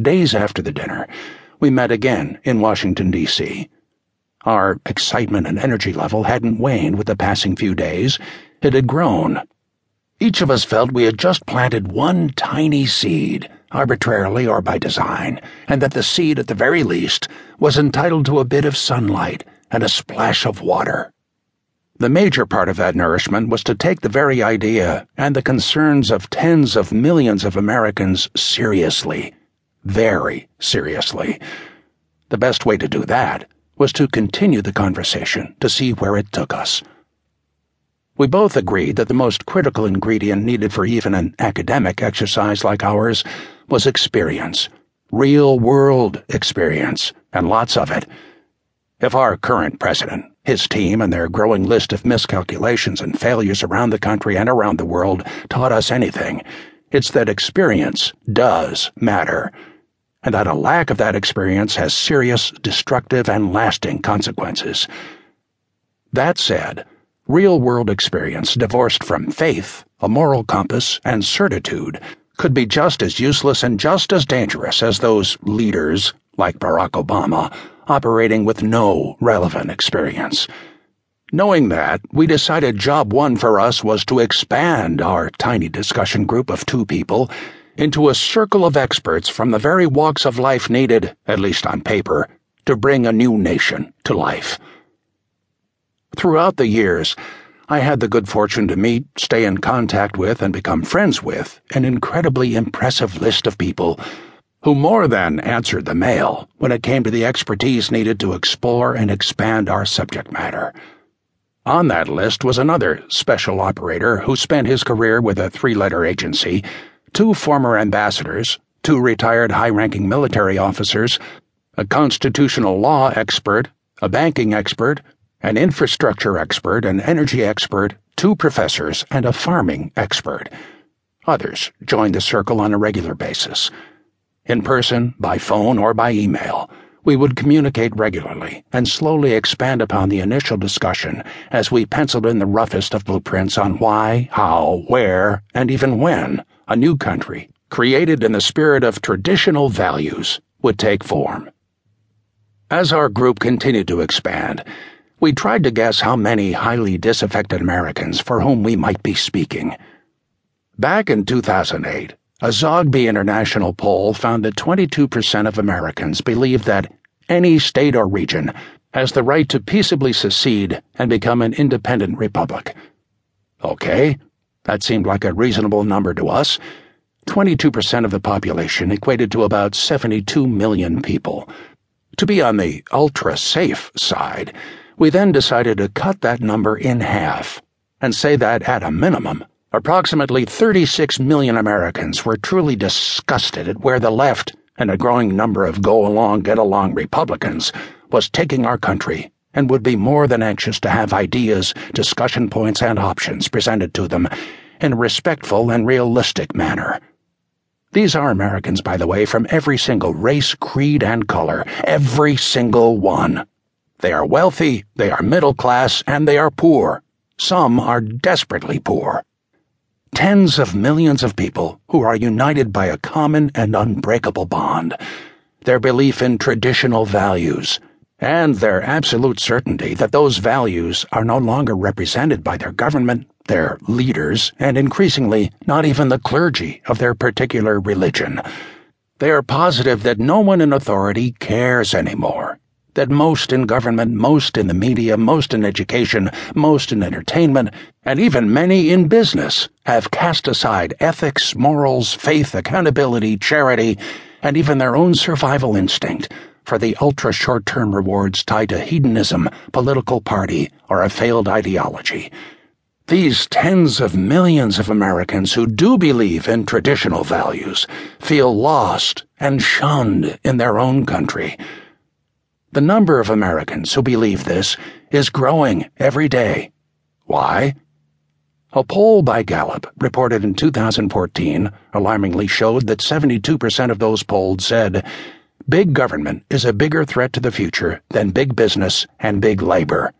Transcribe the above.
days after the dinner, we met again in Washington, D.C. Our excitement and energy level hadn't waned with the passing few days, it had grown. Each of us felt we had just planted one tiny seed, arbitrarily or by design, and that the seed, at the very least, was entitled to a bit of sunlight and a splash of water. The major part of that nourishment was to take the very idea and the concerns of tens of millions of Americans seriously. Very seriously. The best way to do that was to continue the conversation to see where it took us. We both agreed that the most critical ingredient needed for even an academic exercise like ours was experience. Real world experience, and lots of it. If our current president, his team, and their growing list of miscalculations and failures around the country and around the world taught us anything, it's that experience does matter, and that a lack of that experience has serious, destructive, and lasting consequences. That said, real world experience divorced from faith, a moral compass, and certitude could be just as useless and just as dangerous as those leaders, like Barack Obama, operating with no relevant experience. Knowing that, we decided job one for us was to expand our tiny discussion group of two people into a circle of experts from the very walks of life needed, at least on paper, to bring a new nation to life. Throughout the years, I had the good fortune to meet, stay in contact with, and become friends with an incredibly impressive list of people who more than answered the mail when it came to the expertise needed to explore and expand our subject matter. On that list was another special operator who spent his career with a three letter agency, two former ambassadors, two retired high ranking military officers, a constitutional law expert, a banking expert, an infrastructure expert, an energy expert, two professors, and a farming expert. Others joined the circle on a regular basis in person, by phone, or by email. We would communicate regularly and slowly expand upon the initial discussion as we penciled in the roughest of blueprints on why, how, where, and even when a new country, created in the spirit of traditional values, would take form. As our group continued to expand, we tried to guess how many highly disaffected Americans for whom we might be speaking. Back in 2008, a Zogby International poll found that 22% of Americans believe that any state or region has the right to peaceably secede and become an independent republic. Okay, that seemed like a reasonable number to us. 22% of the population equated to about 72 million people. To be on the ultra safe side, we then decided to cut that number in half and say that at a minimum, Approximately 36 million Americans were truly disgusted at where the left and a growing number of go along, get along Republicans was taking our country and would be more than anxious to have ideas, discussion points, and options presented to them in a respectful and realistic manner. These are Americans, by the way, from every single race, creed, and color, every single one. They are wealthy, they are middle class, and they are poor. Some are desperately poor. Tens of millions of people who are united by a common and unbreakable bond their belief in traditional values, and their absolute certainty that those values are no longer represented by their government, their leaders, and increasingly not even the clergy of their particular religion. They are positive that no one in authority cares anymore that most in government, most in the media, most in education, most in entertainment, and even many in business have cast aside ethics, morals, faith, accountability, charity, and even their own survival instinct for the ultra short term rewards tied to hedonism, political party, or a failed ideology. These tens of millions of Americans who do believe in traditional values feel lost and shunned in their own country the number of Americans who believe this is growing every day. Why? A poll by Gallup reported in 2014 alarmingly showed that 72% of those polled said big government is a bigger threat to the future than big business and big labor.